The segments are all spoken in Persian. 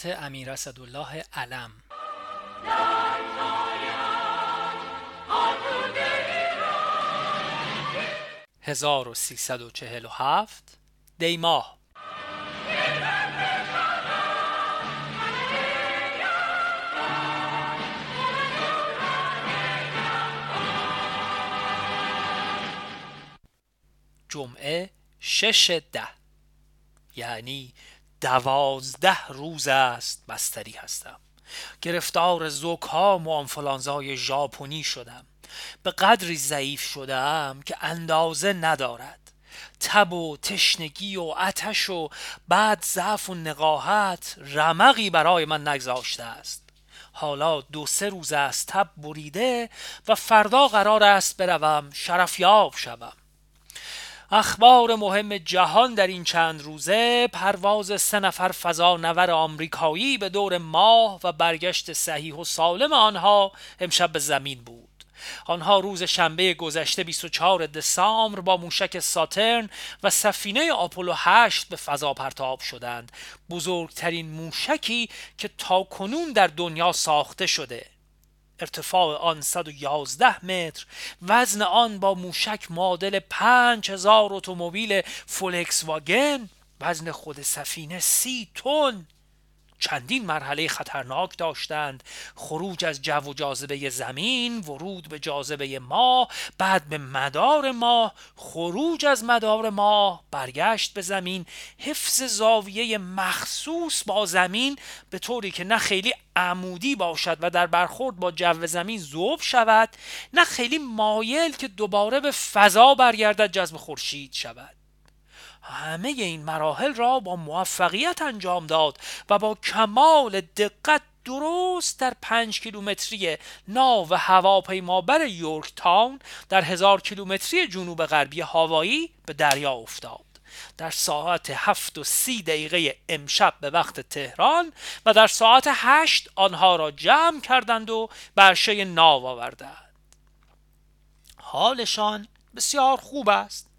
خاطرات امیر اسدالله علم. هزار و سیصد و چهل و هفت دیماه جمعه شش ده یعنی دوازده روز است بستری هستم. گرفتار زکام و آنفلانزای ژاپنی شدم. به قدری ضعیف شدم که اندازه ندارد. تب و تشنگی و آتش و بعد ضعف و نقاهت رمقی برای من نگذاشته است. حالا دو سه روز است تب بریده و فردا قرار است بروم شرفیاب شوم. اخبار مهم جهان در این چند روزه پرواز سه نفر فضانور آمریکایی به دور ماه و برگشت صحیح و سالم آنها امشب به زمین بود. آنها روز شنبه گذشته 24 دسامبر با موشک ساترن و سفینه آپولو 8 به فضا پرتاب شدند. بزرگترین موشکی که تا کنون در دنیا ساخته شده. ارتفاع آن 111 متر. وزن آن با موشک معادل 5000 اتومبیل فولکس واگن وزن خود سفینه سی تن. چندین مرحله خطرناک داشتند. خروج از جو و جاذبه زمین ورود به جاذبه ماه بعد به مدار ماه خروج از مدار ماه برگشت به زمین. حفظ زاویه مخصوص با زمین به طوری که نه خیلی عمودی باشد و در برخورد با جو زمین ذوب شود نه خیلی مایل که دوباره به فضا برگردد جذب خورشید شود. همه این مراحل را با موفقیت انجام داد و با کمال دقت درست در پنج کیلومتری ناو هواپیمابر یورک تاون در هزار کیلومتری جنوب غربی هاوایی به دریا افتاد. در ساعت هفت و سی دقیقه امشب به وقت تهران و در ساعت هشت آنها را جمع کردند و برشه ناو آوردند. حالشان بسیار خوب است.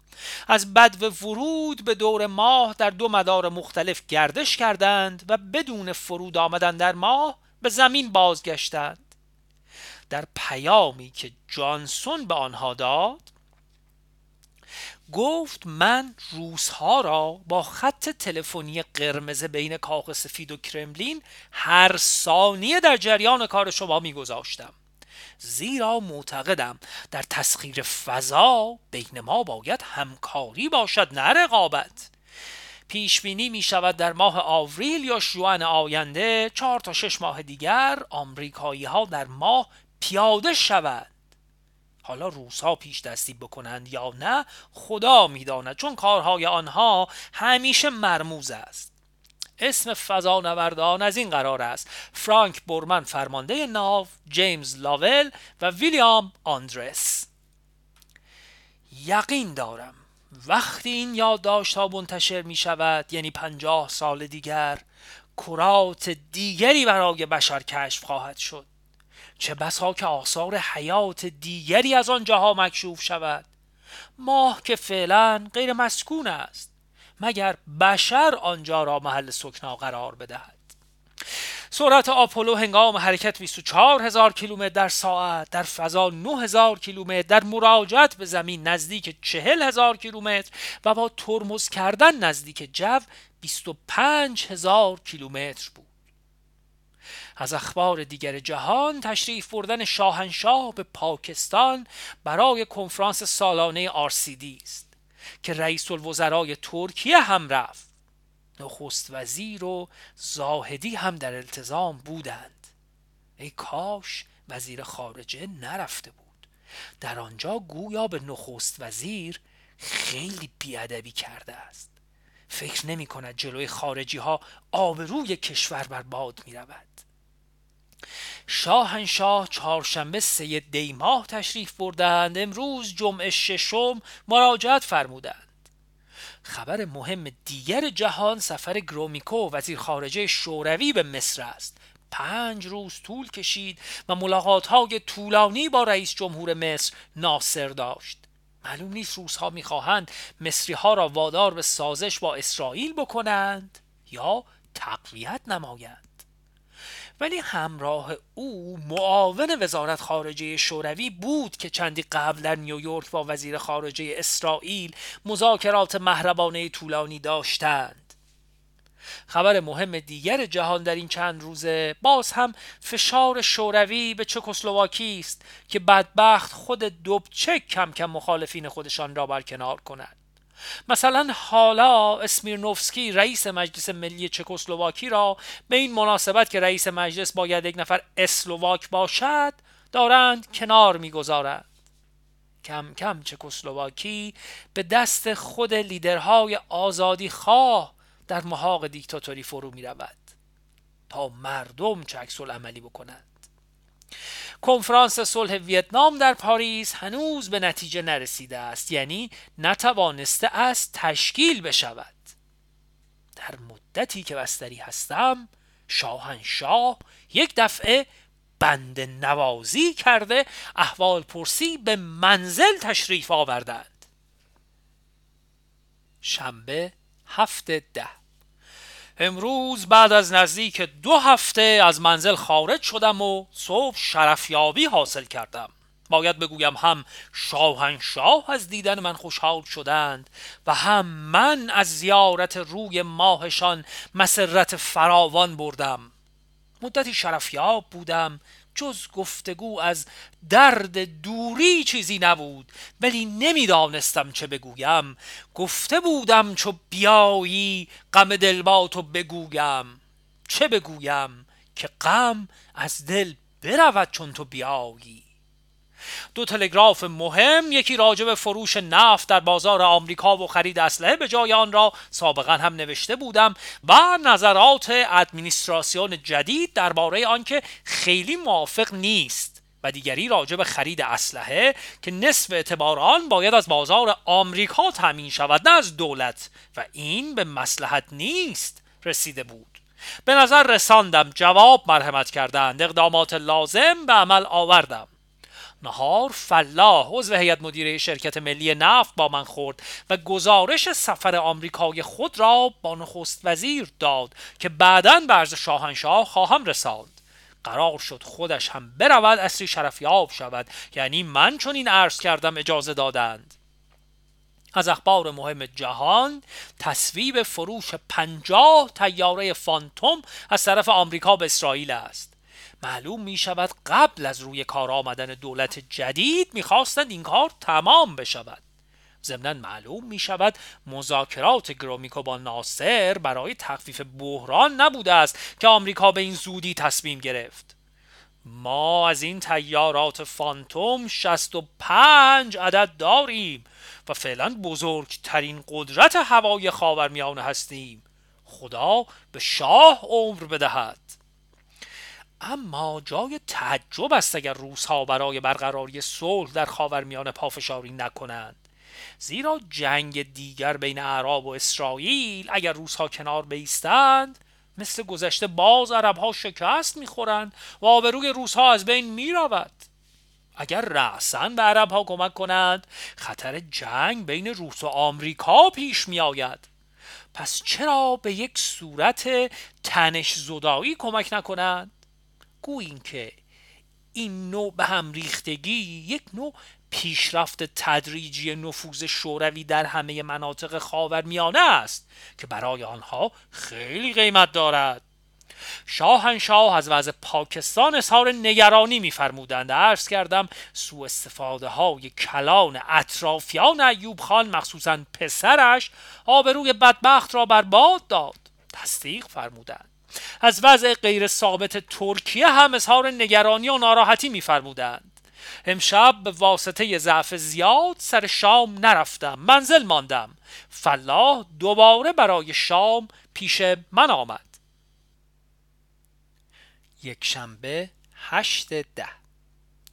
از بد و ورود به دور ماه در دو مدار مختلف گردش کردند و بدون فرود آمدن در ماه به زمین بازگشتند. در پیامی که جانسون به آنها داد گفت من روزها را با خط تلفنی قرمز بین کاخ سفید و کرملین هر ثانیه در جریان کار شما میگذاشتم. زیرا معتقدم در تسخیر فضا بین ما باید همکاری باشد نه رقابت. پیش بینی می شود در ماه آوریل یا شوان آینده چهار تا شش ماه دیگر آمریکایی ها در ماه پیاده شود حالا روزها پیش دستی بکنند یا نه خدا می‌داند چون کارهای آنها همیشه مرموز است. اسم فضانوردان از این قرار است. فرانک بورمن فرمانده ناو جیمز لاول و ویلیام آندرس. یقین دارم وقتی این یادداشت ها منتشر می شود یعنی پنجاه سال دیگر کرات دیگری برای بشر کشف خواهد شد. چه بسا که آثار حیات دیگری از آنجاها مکشوف شود. ماه که فعلا غیر مسکون است. مگر بشر آنجا را محل سکنا قرار بدهد؟ سرعت آپولو هنگام حرکت 24 هزار کیلومتر در ساعت در فضا 9 هزار کیلومتر در مراجعت به زمین نزدیک 40 هزار کیلومتر و با ترمز کردن نزدیک جو 25 هزار کیلومتر بود. از اخبار دیگر جهان تشریف بردن شاهنشاه به پاکستان برای کنفرانس سالانه آرسیدی است. که رئیس الوزرای ترکیه هم رفت. نخست وزیر و زاهدی هم در التزام بودند. ای کاش وزیر خارجه نرفته بود. در آنجا گویا به نخست وزیر خیلی بیادبی کرده است. فکر نمی کند جلوی خارجی ها آبروی کشور بر باد می رود. شاهنشاه چهارشنبه سه دی ماه تشریف بردند. امروز جمعه ششم مراجعت فرمودند. خبر مهم دیگر جهان سفر گرومیکو وزیر خارجه شوروی به مصر است. پنج روز طول کشید و ملاقات های طولانی با رئیس جمهور مصر ناصر داشت. معلوم نیست روزها می‌خواهند مصری ها را وادار به سازش با اسرائیل بکنند یا تقویت نمایند. ولی همراه او معاون وزارت خارجه شوروی بود که چندی قبل در نیویورک با وزیر خارجه اسرائیل مذاکرات مهربانه طولانی داشتند. خبر مهم دیگر جهان در این چند روزه باز هم فشار شوروی به چکسلواکی است که بدبخت خود دوبچک کم کم مخالفین خودشان را برکنار کند. مثلا حالا اسمیرنوفسکی رئیس مجلس ملی چکسلواکی را به این مناسبت که رئیس مجلس باید یک نفر اسلواک باشد دارند کنار می‌گذارند. کم کم چکسلواکی به دست خود لیدرهای آزادی خواه در محاق دیکتاتوری فرو می رود تا مردم عکس عملی بکنند. کنفرانس صلح ویتنام در پاریس هنوز به نتیجه نرسیده است یعنی نتوانسته است تشکیل بشود. در مدتی که بستری هستم شاهنشاه یک دفعه بند نوازی کرده احوال پرسی به منزل تشریف آوردند. شنبه هفته ده. امروز بعد از نزدیک دو هفته از منزل خارج شدم و صبح شرفیابی حاصل کردم. باید بگویم هم شاهنشاه از دیدن من خوشحال شدند و هم من از زیارت روی ماهشان مسرت فراوان بردم. مدتی شرفیاب بودم جز گفتگو از درد دوری چیزی نبود ولی نمی‌دانستم چه بگویم. گفته بودم چو بیایی غم دل با تو بگویم. چه بگویم که غم از دل برود چون تو بیایی. دو تلگراف مهم یکی راجع به فروش نفت در بازار آمریکا و خرید اسلحه به جای آن را سابقا هم نوشته بودم و نظرات ادمینیستراسیون جدید درباره آنکه خیلی موافق نیست و دیگری راجع به خرید اسلحه که نصف اعتبار آن باید از بازار آمریکا تامین شود نه از دولت. و این به مسلحت نیست رسیده بود. به نظر رساندم جواب مرحمت کردند. اقدامات لازم به عمل آوردم. نهار فلاح عضو هیئت مدیره شرکت ملی نفت با من خورد و گزارش سفر آمریکای خود را با نخست وزیر داد که بعدا به عرض شاهنشاه خواهم رساند. قرار شد خودش هم برود اصری شرفیاب شود. یعنی من چون این عرض کردم اجازه دادند. از اخبار مهم جهان تصویب فروش پنجاه تیاره فانتوم از طرف آمریکا به اسرائیل است. معلوم می شود قبل از روی کار آمدن دولت جدید می‌خواستند این کار تمام بشود. ضمنا معلوم می شود مذاکرات گرومیکو با ناصر برای تخفیف بحران نبوده است که آمریکا به این زودی تصمیم گرفت. ما از این تیارات فانتوم 65 عدد داریم و فعلا بزرگترین قدرت هوای خاورمیانه هستیم. خدا به شاه عمر بدهد. اما جای تعجب است اگر روسها برای برقراری صلح در خاورمیانه پافشاری نکنند. زیرا جنگ دیگر بین عرب و اسرائیل اگر روسها کنار بیستند مثل گذشته باز عربها شکست می‌خورند و آبروی روسها از بین می‌رود. اگر رأسا به عربها کمک کنند خطر جنگ بین روس و آمریکا پیش می آید پس چرا به یک صورت تنش زدایی کمک نکنند؟ گوییم که این نوع به هم ریختگی یک نوع پیشرفت تدریجی نفوذ شوروی در همه مناطق خاورمیانه است که برای آنها خیلی قیمت دارد. شاهنشاه از وضع پاکستان اظهار نگرانی میفرمودند. عرض کردم سوء استفاده های کلان اطرافیان ایوب خان مخصوصا پسرش آبروی بدبخت را برباد داد. تصدیق فرمودند. از وضع غیر ثابت ترکیه هم اظهار نگرانی و ناراحتی میفرمودند. امشب به واسطه ضعف زیاد سر شام نرفتم منزل ماندم. فلاح دوباره برای شام پیش من آمد. یک شنبه هشت ده.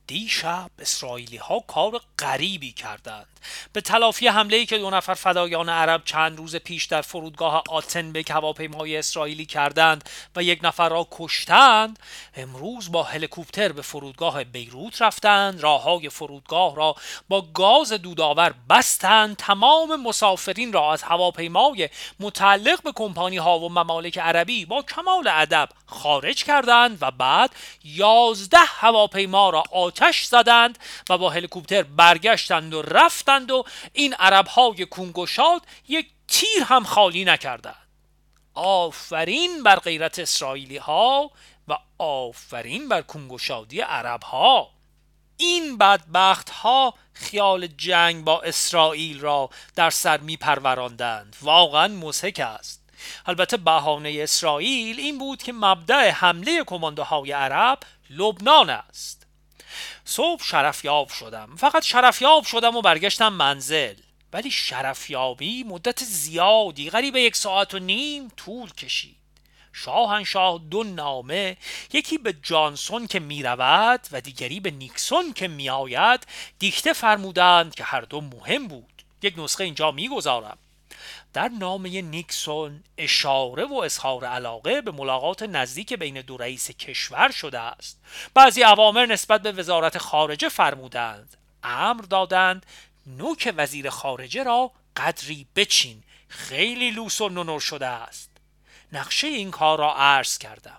دیشب اسرائیلی ها کار غریبی کردند. به تلافی حمله ای که دو نفر فدایان عرب چند روز پیش در فرودگاه آتن به هواپیمای اسرائیلی کردند و یک نفر را کشتند امروز با هلیکوپتر به فرودگاه بیروت رفتند. راههای فرودگاه را با گاز دودآور بستند. تمام مسافرین را از هواپیمای متعلق به کمپانی ها و ممالک عربی با کمال ادب خارج کردند و بعد یازده هواپیما را آتش زدند و با هلیکوپتر برگشتند و رفتند و این عرب های کونگشاد یک تیر هم خالی نکردند. آفرین بر غیرت اسرائیلی ها و آفرین بر کنگشادی عرب ها این بدبخت ها خیال جنگ با اسرائیل را در سر می پروراندند واقعا مسحک است. البته بهانه اسرائیل این بود که مبدع حمله کماندوهای عرب لبنان است. صبح شرفیاب شدم. فقط شرفیاب شدم و برگشتم منزل. ولی شرفیابی مدت زیادی قریب یک ساعت و نیم طول کشید. شاهنشاه دو نامه یکی به جانسون که می رود و دیگری به نیکسون که می آید دیکته فرمودند که هر دو مهم بود. یک نسخه اینجا می گذارم در نامه نیکسون اشاره و اظهار علاقه به ملاقات نزدیک بین دو رئیس کشور شده است. بعضی عوامر نسبت به وزارت خارجه فرمودند. امر دادند نوک وزیر خارجه را قدری بچین. خیلی لوس و نونور شده است. نقشه این کار را عرض کردم.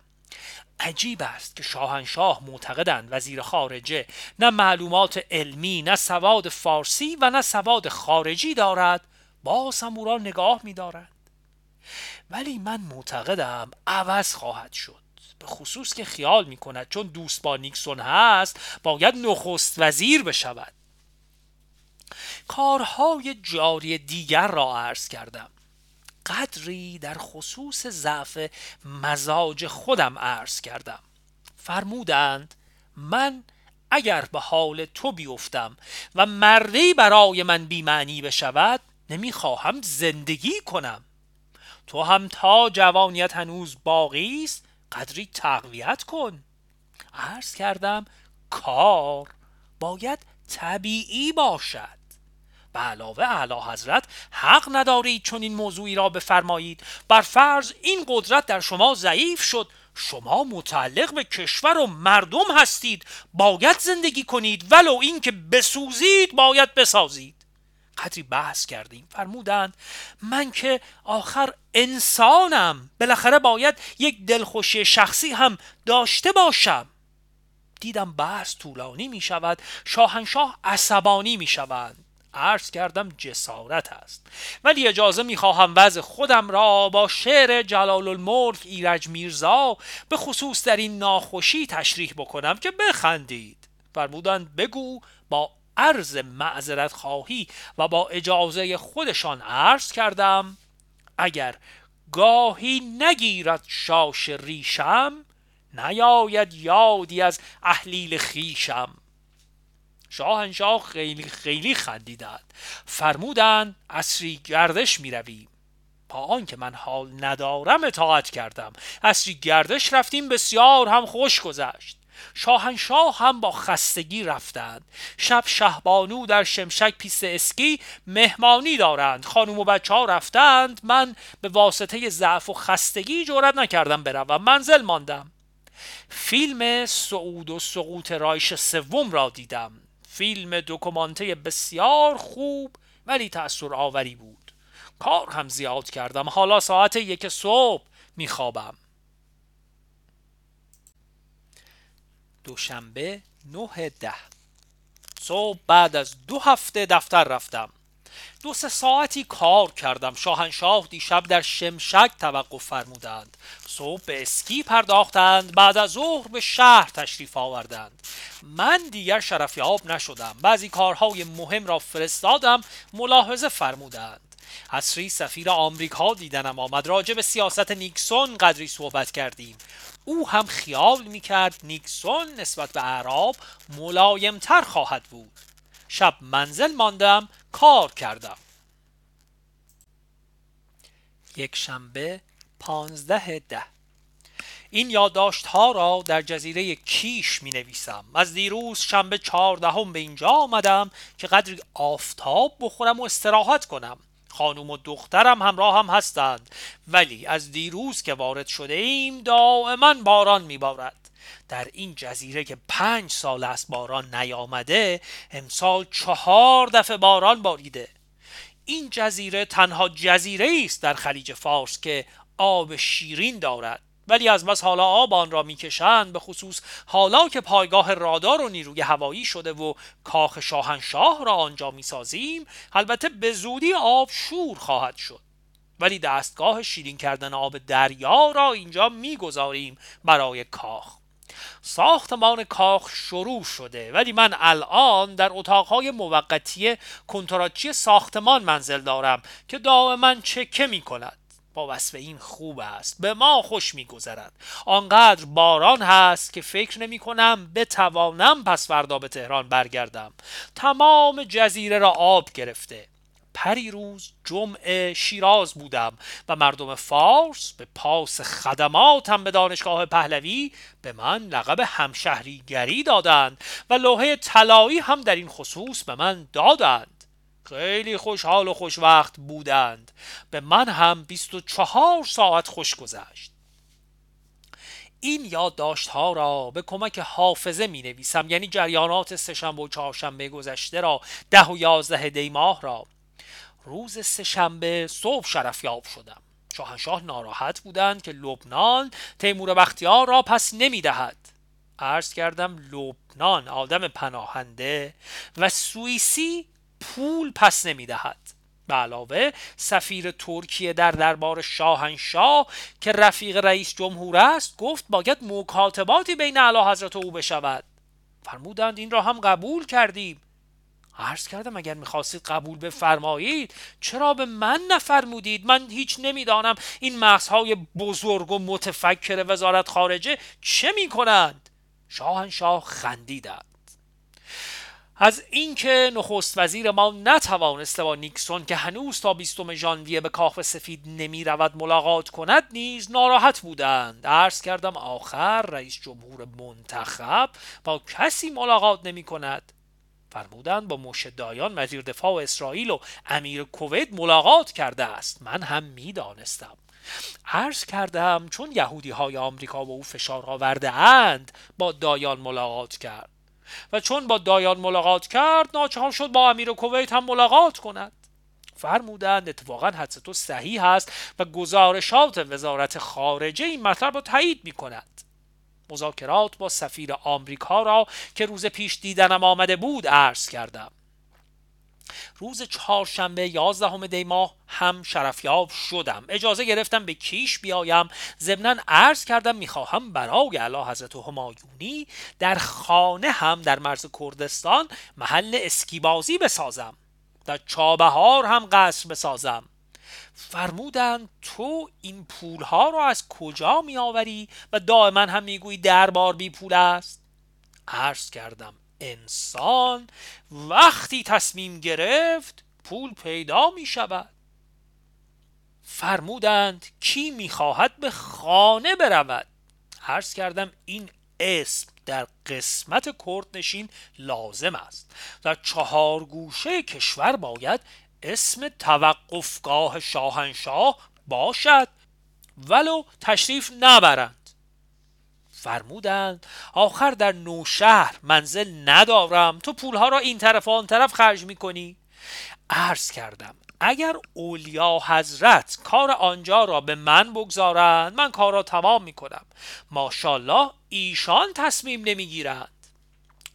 عجیب است که شاهنشاه معتقدند وزیر خارجه نه معلومات علمی نه سواد فارسی و نه سواد خارجی دارد باز هم او را نگاه می دارند ولی من معتقدم عوض خواهد شد. به خصوص که خیال می کند چون دوست با نیکسون هست باید نخست وزیر بشود. کارهای جاری دیگر را عرض کردم. قدری در خصوص ضعف مزاج خودم عرض کردم. فرمودند من اگر به حال تو بیفتم و مردی برای من بیمعنی بشود نمی‌خواهم زندگی کنم. تو هم تا جوانیت هنوز باقی است قدری تقویت کن. عرض کردم کار باید طبیعی باشد. به علاوه اعلی حضرت حق ندارید چون این موضوعی را بفرمایید. بر فرض این قدرت در شما ضعیف شد. شما متعلق به کشور و مردم هستید. باید زندگی کنید ولو اینکه بسوزید باید بسازید. قدری بحث کردیم. فرمودند من که آخر انسانم بالاخره باید یک دلخوشی شخصی هم داشته باشم. دیدم بحث طولانی می شود شاهنشاه عصبانی می شوند عرض کردم جسارت است. ولی اجازه می‌خواهم وضع خودم را با شعر جلال الملک ایرج میرزا به خصوص در این ناخوشی تشریح بکنم که بخندید. فرمودند بگو با عرض معذرت خواهی و با اجازه خودشان عرض کردم اگر گاهی نگیرد شاش ریشم نیاید یادی از احلیل خیشم شاهنشاه خیلی خیلی خندیدند. فرمودند اصری گردش می رویم با آنکه من حال ندارم اطاعت کردم. اصری گردش رفتیم بسیار هم خوش گذشت. شاهنشاه هم با خستگی رفتند. شب شهبانو در شمشک پیست اسکی مهمانی دارند. خانم و بچه ها رفتند. من به واسطه ضعف و خستگی جورت نکردم بروم. منزل ماندم. فیلم سعود و سقوط رایش سوم را دیدم. فیلم دکمانته بسیار خوب ولی تأثیر آوری بود. کار هم زیاد کردم. حالا ساعت یک صبح میخوابم. دوشنبه نه ده. صبح بعد از دو هفته دفتر رفتم. دو سه ساعتی کار کردم. شاهنشاه دیشب در شمشک توقف فرمودند. صبح به اسکی پرداختند. بعد از ظهر به شهر تشریف آوردند. من دیگر شرفیاب نشدم. بعضی کارهای مهم را فرستادم. ملاحظه فرمودند. حسری سفیر آمریکا دیدنم آمد. راجع به سیاست نیکسون قدری صحبت کردیم. او هم خیال می‌کرد نیکسون نسبت به اعراب ملایمتر خواهد بود. شب منزل ماندم کار کردم. یک شنبه پانزده ده. این یادداشت ها را در جزیره کیش می نویسم از دیروز شنبه چهاردهم به اینجا آمدم که قدری آفتاب بخورم و استراحت کنم. خانوم و دخترم همراه هم هستند. ولی از دیروز که وارد شده ایم دائما باران میبارد. در این جزیره که پنج سال است باران نیامده امسال چهار دفعه باران باریده. این جزیره تنها جزیره است در خلیج فارس که آب شیرین دارد. ولی از بس حالا آب آن را می‌کشند به خصوص حالا که پایگاه رادار و نیروی هوایی شده و کاخ شاهنشاه را آنجا می‌سازیم البته به زودی آب شور خواهد شد. ولی دستگاه شیرین کردن آب دریا را اینجا می‌گذاریم برای کاخ. ساختمان کاخ شروع شده ولی من الان در اتاقهای موقتی کنتراچی ساختمان منزل دارم که دائما چکه می کند با وصف این خوب است. به ما خوش میگذرد. آنقدر باران هست که فکر نمی کنم بتوانم پس فردا به تهران برگردم. تمام جزیره را آب گرفته. پریروز جمعه شیراز بودم و مردم فارس به پاس خدماتم به دانشگاه پهلوی به من لقب همشهریگری دادند و لوحه طلایی هم در این خصوص به من دادند. خیلی خوشحال و خوشوقت بودند. به من هم 24 ساعت خوش گذشت. این یادداشت ها را به کمک حافظه می نویسم یعنی جریانات سهشنبه و چهارشنبه گذشته را ده و یازده دی ماه را. روز سهشنبه صبح شرفیاب شدم. شاهنشاه ناراحت بودند که لبنان تیمور بختیار را پس نمی دهد عرض کردم لبنان آدم پناهنده و سوئیسی پول پس نمی دهد به علاوه سفیر ترکیه در دربار شاهنشاه که رفیق رئیس جمهور است گفت باید مکاتباتی بین اعلی حضرت او بشود. فرمودند این را هم قبول کردیم. عرض کردم اگر می‌خواستید قبول بفرمایید چرا به من نفرمودید؟ من هیچ نمی‌دانم این مغزهای بزرگ و متفکر وزارت خارجه چه می‌کنند. شاهنشاه خندیدند. از اینکه نخست وزیر ما نتوانسته با نیکسون که هنوز تا بیستم ژانویه به کاخ سفید نمی رود ملاقات کند نیز ناراحت بودند. عرض کردم آخر رئیس جمهور منتخب با کسی ملاقات نمی کند. فرمودند با مشدایان وزیر دفاع اسرائیل و امیر کویت ملاقات کرده است. من هم می‌دانستم عرض کردم چون یهودی های آمریکا به او فشار آورده اند با دایان ملاقات کرد. و چون با دایان ملاقات کرد ناچار شد با امیر کویت هم ملاقات کند. فرمودند اتفاقا حدث تو صحیح است و گزارشات وزارت خارجه این مطلب را تایید می کند مذاکرات با سفیر آمریکا را که روز پیش دیدنم آمده بود عرض کردم. روز چهارشنبه یازدهم دی ماه هم شرفیاب شدم. اجازه گرفتم به کیش بیایم. ضمنا عرض کردم می‌خواهم برای اعلی حضرت همایونی در خانه هم در مرز کردستان محل اسکیبازی بسازم در چابهار هم قصر بسازم. فرمودند تو این پولها را از کجا می آوری و دائما هم می‌گویی دربار بی پول است؟ عرض کردم. انسان وقتی تصمیم گرفت پول پیدا می شود. فرمودند کی می‌خواهد به خانه برود. عرض کردم این اسم در قسمت کردنشین لازم است در چهار گوشه کشور باید اسم توقفگاه شاهنشاه باشد. ولو تشریف نبرند. فرمودند آخر در نوشهر منزل ندارم تو پولها را این طرف آن طرف خرج می‌کنی؟ عرض کردم اگر اولیا حضرت کار آنجا را به من بگذارند من کار را تمام می‌کنم. ماشاءالله ایشان تصمیم نمی‌گیرند.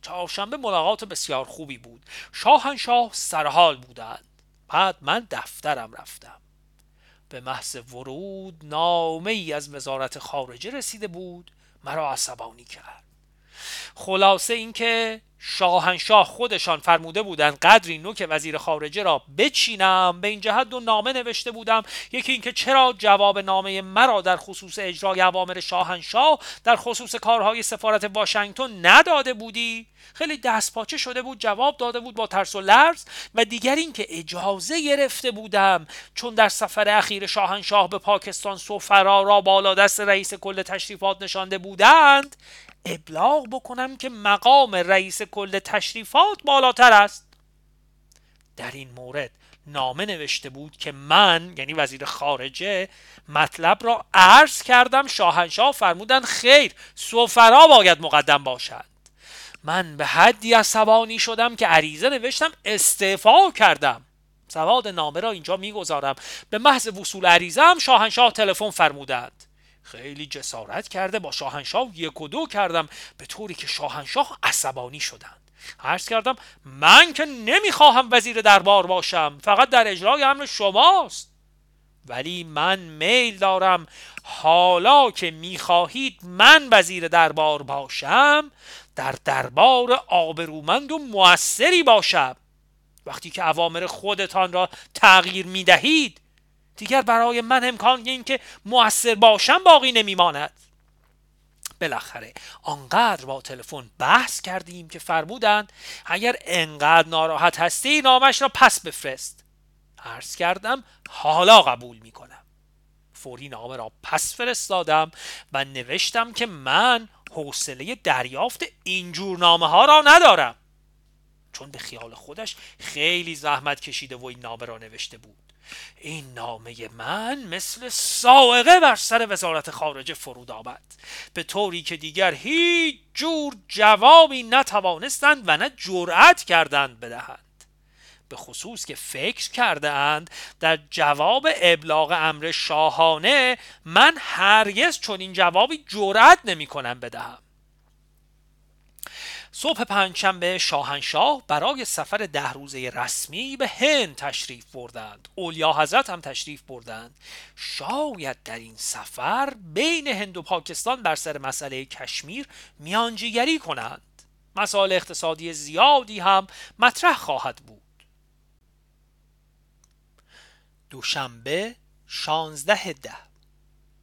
چهارشنبه ملاقات بسیار خوبی بود. شاهنشاه سرحال بودند. بعد من دفترم رفتم. به محض ورود نامه ای از وزارت خارجه رسیده بود. مرا عصبانی کرد. خلاصه اینکه شاهنشاه خودشان فرموده بودند قدری نوک وزیر خارجه را بچینم به این جهت دو نامه نوشته بودم. یکی اینکه چرا جواب نامه مرا در خصوص اجرای اوامر شاهنشاه در خصوص کارهای سفارت واشنگتن نداده بودی؟ خیلی دستپاچه شده بود جواب داده بود با ترس و لرز. و دیگر اینکه اجازه گرفته بودم چون در سفر اخیر شاهنشاه به پاکستان سفرا را بالا دست رئیس کل تشریفات نشانده بودند ابلاغ بکنم که مقام رئیس کل تشریفات بالاتر است. در این مورد نامه نوشته بود که من یعنی وزیر خارجه مطلب را عرض کردم شاهنشاه فرمودن خیر سفرا باید مقدم باشد. من به حدی عصبانی شدم که عریضه نوشتم استعفا کردم. سواد نامه را اینجا می‌گذارم. به محض وصول عریضه هم شاهنشاه تلفن فرمودند. خیلی جسارت کرده با شاهنشاه یک و دو کردم به طوری که شاهنشاه عصبانی شدند. عرض کردم من که نمی‌خواهم وزیر دربار باشم فقط در اجرای امر شماست. ولی من میل دارم حالا که می‌خواهید من وزیر دربار باشم در دربار آبرومند و موثری باشم. وقتی که اوامر خودتان را تغییر می‌دهید دیگر برای من امکان اینکه موثر باشم باقی نمیماند. بالاخره آنقدر با تلفن بحث کردیم که فرمودند اگر انقدر ناراحت هستی نامش را پس بفرست. عرض کردم حالا قبول می‌کنم. فوری نامه را پس فرستادم و نوشتم که من حوصله دریافت اینجور نامه ها را ندارم. چون به خیال خودش خیلی زحمت کشیده و این نامه را نوشته بود. این نامه من مثل سائقه بر سر وزارت خارجه فرود آمد. به طوری که دیگر هیچ جور جوابی نتوانستند و نه جرأت کردند بدهند. به خصوص که فکر کرده اند در جواب ابلاغ امر شاهانه من هرگز چون این جوابی جرأت نمی کنم بدهم. صبح پنجشنبه شاهنشاه برای سفر ده روزه رسمی به هند تشریف بردند. اولیا حضرت هم تشریف بردند. شاید در این سفر بین هند و پاکستان بر سر مسئله کشمیر میانجیگری کنند. مسائل اقتصادی زیادی هم مطرح خواهد بود. دوشنبه شانزده ده.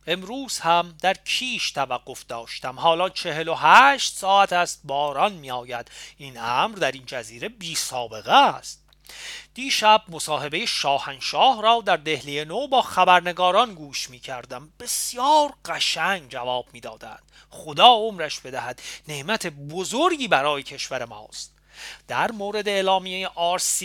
امروز هم در کیش توقف داشتم. حالا چهل و هشت ساعت است باران می آید این امر در این جزیره بی سابقه است. دیشب مصاحبه شاهنشاه را در دهلی نو با خبرنگاران گوش می کردم بسیار قشنگ جواب می دادند خدا عمرش بدهد. نعمت بزرگی برای کشور ماست. در مورد اعلامیه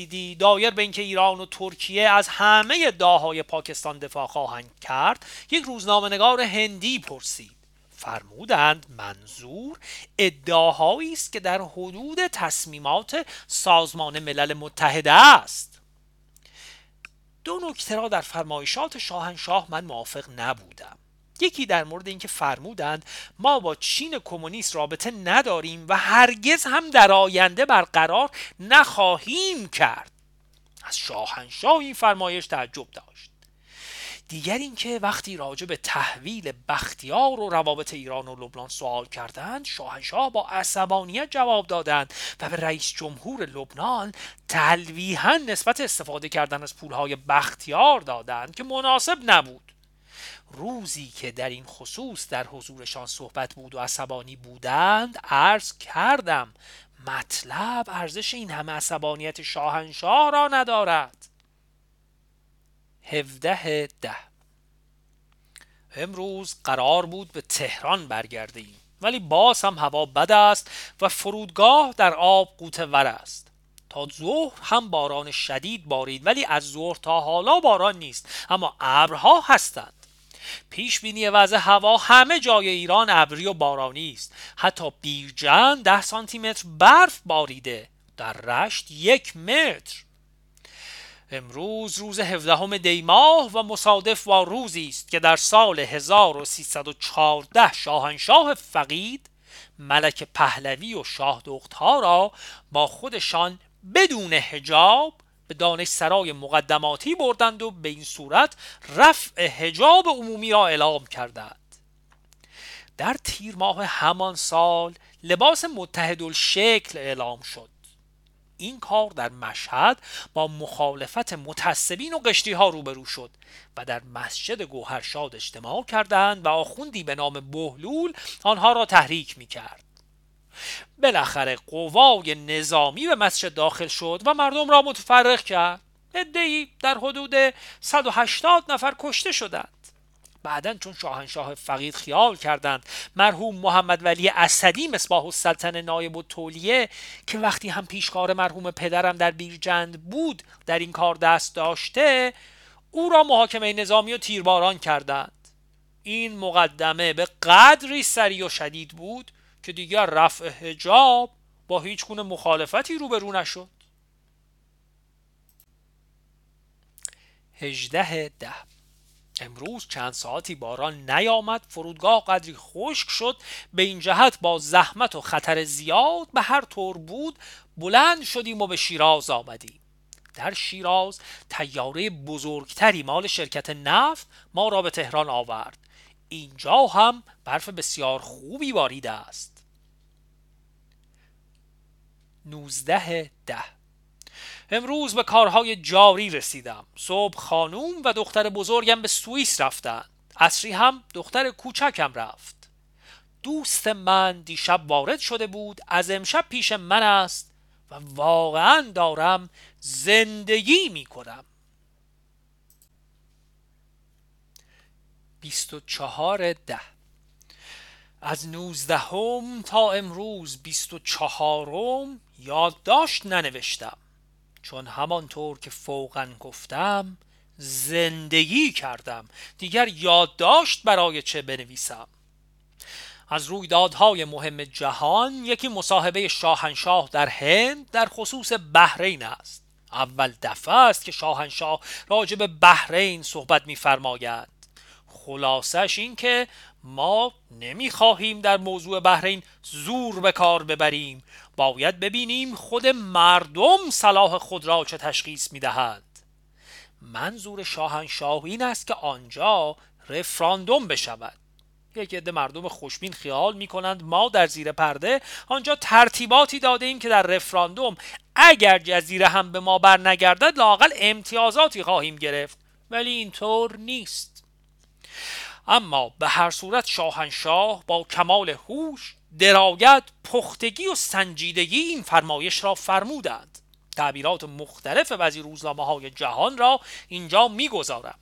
دی دایر به اینکه ایران و ترکیه از همه ادعاهای پاکستان دفاع خواهند کرد یک روزنامهنگار هندی پرسید. فرمودند منظور ادعاهایی است که در حدود تصمیمات سازمان ملل متحده است. دو نکته را در فرمایشات شاهنشاه من موافق نبودم. یکی در مورد اینکه فرمودند ما با چین کمونیست رابطه نداریم و هرگز هم در آینده برقرار نخواهیم کرد. از شاهنشاه این فرمایش تعجب داشت. دیگر اینکه وقتی راجع به تحویل بختیار و روابط ایران و لبنان سوال کردند شاهنشاه با عصبانیت جواب دادند و به رئیس جمهور لبنان تلویحا نسبت استفاده کردن از پولهای بختیار دادند که مناسب نبود. روزی که در این خصوص در حضورشان صحبت بود و عصبانی بودند عرض کردم مطلب ارزش این همه عصبانیت شاهنشاه را ندارد. هفده ده. امروز قرار بود به تهران برگردیم ولی باز هم هوا بد است و فرودگاه در آب قوت ور است. تا ظهر هم باران شدید بارید ولی از ظهر تا حالا باران نیست اما ابرها هستند. پیش بینی وضع هوا همه جای ایران ابری و بارانی است. حتی بیرجن ده سانتی متر برف باریده. در رشت یک متر. امروز روز 17 دی ماه و مصادف با روزی است که در سال 1314 شاهنشاه فقید ملک پهلوی و شاه دختها را با خودشان بدون حجاب به دانش سرای مقدماتی بردند و به این صورت رفع حجاب عمومی را اعلام کردند. در تیر ماه همان سال لباس متحد شکل اعلام شد. این کار در مشهد با مخالفت متسبین و قشتی ها روبرو شد و در مسجد گوهرشاد اجتماع کردند و آخوندی به نام بهلول آنها را تحریک می کرد بالاخره قوای نظامی به مسجد داخل شد و مردم را متفرق کرد. ادهی در حدود 180 نفر کشته شدند. بعدا چون شاهنشاه فقید خیال کردند مرحوم محمد ولی اسدی مصباح السلطنه نایب و تولیه که وقتی هم پیشکار مرحوم پدرم در بیرجند بود در این کار دست داشته او را محاکمه نظامی و تیرباران کردند. این مقدمه به قدری سریع و شدید بود که دیگر رفع حجاب با هیچ گونه مخالفتی روبرو نشد. هجده ده. امروز چند ساعتی باران نیامد فرودگاه قدری خشک شد به این جهت با زحمت و خطر زیاد به هر طور بود بلند شدیم و به شیراز آمدیم. در شیراز تیاره بزرگتری مال شرکت نفت ما را به تهران آورد. اینجا هم برف بسیار خوبی بارید است. 19 ده. امروز به کارهای جاری رسیدم. صبح خانوم و دختر بزرگم به سوئیس رفتند. اصری هم دختر کوچکم رفت. دوست من دیشب وارد شده بود. از امشب پیش من است و واقعا دارم زندگی می کنم بیست و چهار ده. از نوزدهم تا امروز بیست و چهارم یادداشت ننوشتم. چون همانطور که فوقا گفتم زندگی کردم. دیگر یادداشت برای چه بنویسم؟ از رویدادهای مهم جهان یکی مصاحبه شاهنشاه در هند در خصوص بحرین است. اول دفعه است که شاهنشاه راجع به بحرین صحبت می‌فرماید. خلاصش این که ما نمی‌خواهیم در موضوع بحرین زور به کار ببریم. باید ببینیم خود مردم صلاح خود را چه تشخیص می‌دهند منظور شاهنشاه این است که آنجا رفراندوم بشود. یک عده مردم خوشبین خیال می کنند ما در زیر پرده آنجا ترتیباتی داده ایم که در رفراندوم اگر جزیره هم به ما بر نگردد لاقل امتیازاتی خواهیم گرفت. ولی اینطور نیست. اما به هر صورت شاهنشاه با کمال هوش درایت پختگی و سنجیدگی این فرمایش را فرمودند. تعبیرات مختلف وزیر روزنامه های جهان را اینجا می‌گذارم.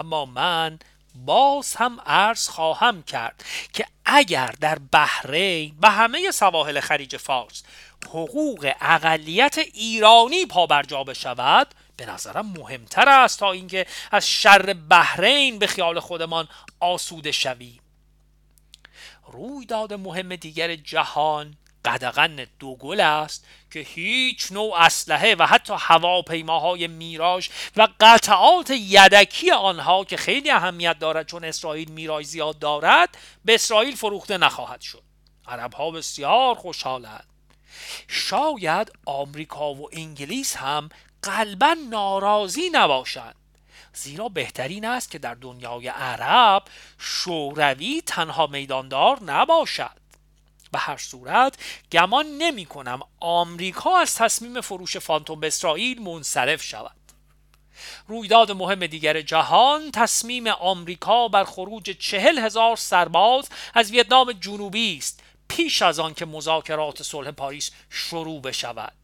اما من باز هم عرض خواهم کرد که اگر در بحرین و همه سواحل خلیج فارس حقوق اقلیت ایرانی پابرجا بشود به نظرم مهمتر است تا اینکه از شر بحرین به خیال خودمان آسوده شویم. رویداد مهم دیگر جهان قدغن دوگل است که هیچ نوع اسلحه و حتی هواپیماهای میراژ و قطعات یدکی آنها که خیلی اهمیت دارد چون اسرائیل میراژ زیاد دارد به اسرائیل فروخته نخواهد شد. عرب ها بسیار خوشحالند. شاید آمریکا و انگلیس هم قلبا ناراضی نباشند. زیرا بهترین است که در دنیای عرب شوروی تنها میداندار نباشد. به هر صورت گمان نمی کنم آمریکا از تصمیم فروش فانتوم به اسرائیل منصرف شود. رویداد مهم دیگر جهان تصمیم آمریکا بر خروج چهل هزار سرباز از ویتنام جنوبی است پیش از آن که مذاکرات صلح پاریس شروع بشود.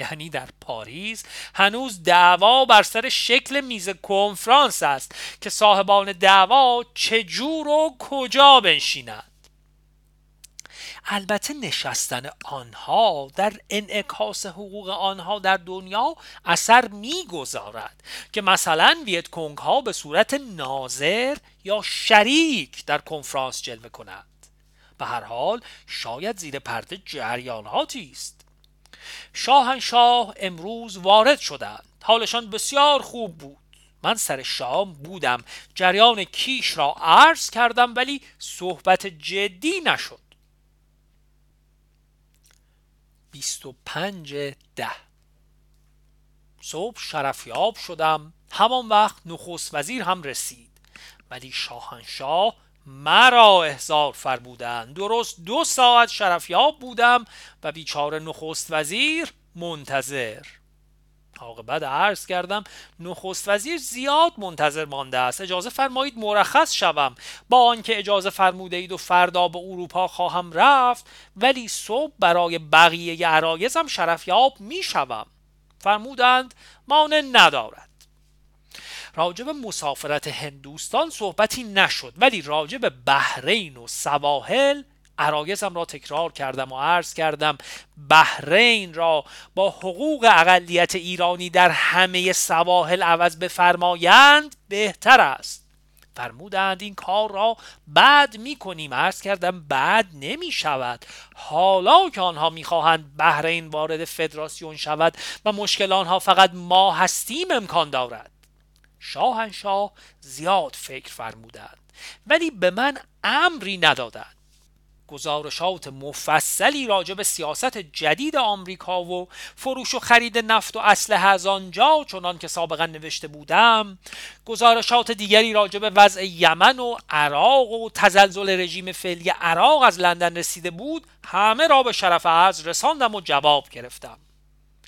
یعنی در پاریس هنوز دعوا بر سر شکل میز کنفرانس است که صاحبان دعوا چجور و کجا بنشینند. البته نشستن آنها در انعکاس حقوق آنها در دنیا اثر می‌گذارد که مثلا ویت کنگ ها به صورت ناظر یا شریک در کنفرانس جلوه کنند. به هر حال شاید زیر پرده جریاناتی است. شاهنشاه امروز وارد شدند. حالشان بسیار خوب بود. من سر شام بودم. جریان کیش را عرض کردم ولی صحبت جدی نشد. 25 ده. صبح شرفیاب شدم. همان وقت نخست وزیر هم رسید. ولی شاهنشاه مرا احضار فرمودند. درست دو ساعت شرفیاب بودم و بیچاره نخست وزیر منتظر. عاقبت عرض کردم نخست وزیر زیاد منتظر مانده است. اجازه فرمایید مرخص شوم. با آنکه اجازه فرموده اید و فردا به اروپا خواهم رفت ولی صبح برای بقیه عرایزم شرفیاب می شوم فرمودند مانع ندارد. راجب مسافرت هندوستان صحبتی نشد ولی راجب بحرین و سواحل عرایزم را تکرار کردم و عرض کردم بحرین را با حقوق اقلیت ایرانی در همه سواحل عوض بفرمایند بهتر است. فرمودند این کار را بعد می کنیم. عرض کردم بعد نمی شود. حالا که آنها می خواهند بحرین وارد فدراسیون شود و مشکل آنها فقط ما هستیم امکان دارد. شاهنشاه زیاد فکر فرمودند ولی به من امری ندادند. گزارشات مفصلی راجع به سیاست جدید آمریکا و فروش و خرید نفت و اسلحه از آنجا چنان که سابقا نوشته بودم گزارشات دیگری راجع به وضع یمن و عراق و تزلزل رژیم فعلی عراق از لندن رسیده بود همه را به شرف از رساندم و جواب گرفتم.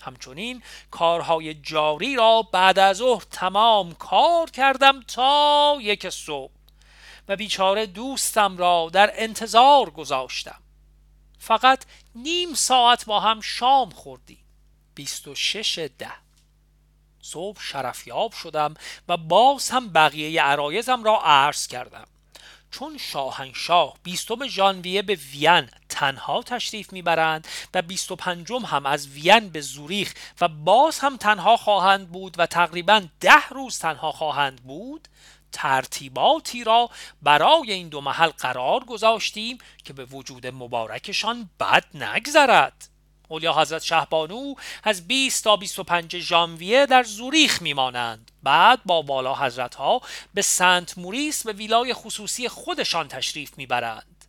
همچنین کارهای جاری را بعد از ظهر تمام کار کردم تا یک صبح و بیچاره دوستم را در انتظار گذاشتم. فقط نیم ساعت با هم شام خوردیم. 26 ده. صبح شرفیاب شدم و باز هم بقیه عرایزم را عرض کردم. چون شاهنشاه بیستم ژانویه به وین تنها تشریف می‌برند و 25 هم از وین به زوریخ و باز هم تنها خواهند بود و تقریبا ده روز تنها خواهند بود ترتیباتی را برای این دو محل قرار گذاشتیم که به وجود مبارکشان بد نگذرد. اولیا حضرت شهبانو از 20 تا 25 ژانویه در زوریخ میمانند. بعد با بالا حضرت ها به سنت موریس به ویلای خصوصی خودشان تشریف می‌برند.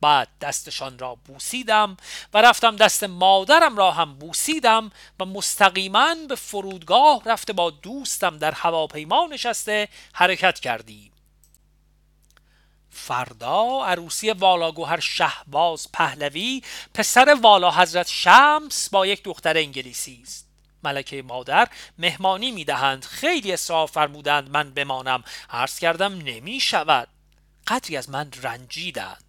بعد دستشان را بوسیدم و رفتم دست مادرم را هم بوسیدم و مستقیما به فرودگاه رفته با دوستم در هواپیما نشسته حرکت کردیم. فردا عروسی والاگوهر شهباز پهلوی پسر والا حضرت شمس با یک دختر انگلیسی است. ملکه مادر مهمانی می‌دهند خیلی اصرار فرمودند من بمانم. عرض کردم نمی شود قدری از من رنجیدند.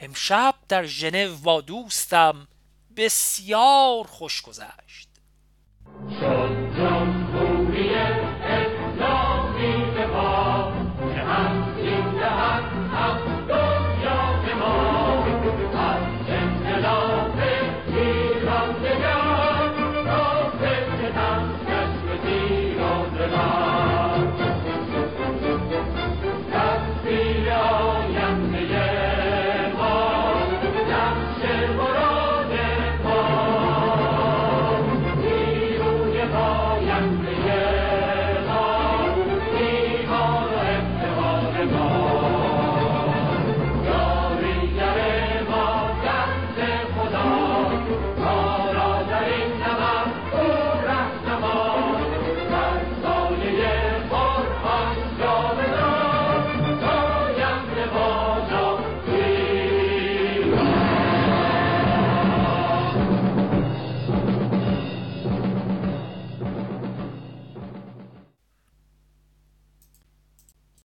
امشب در ژنو با دوستم بسیار خوش گذشت.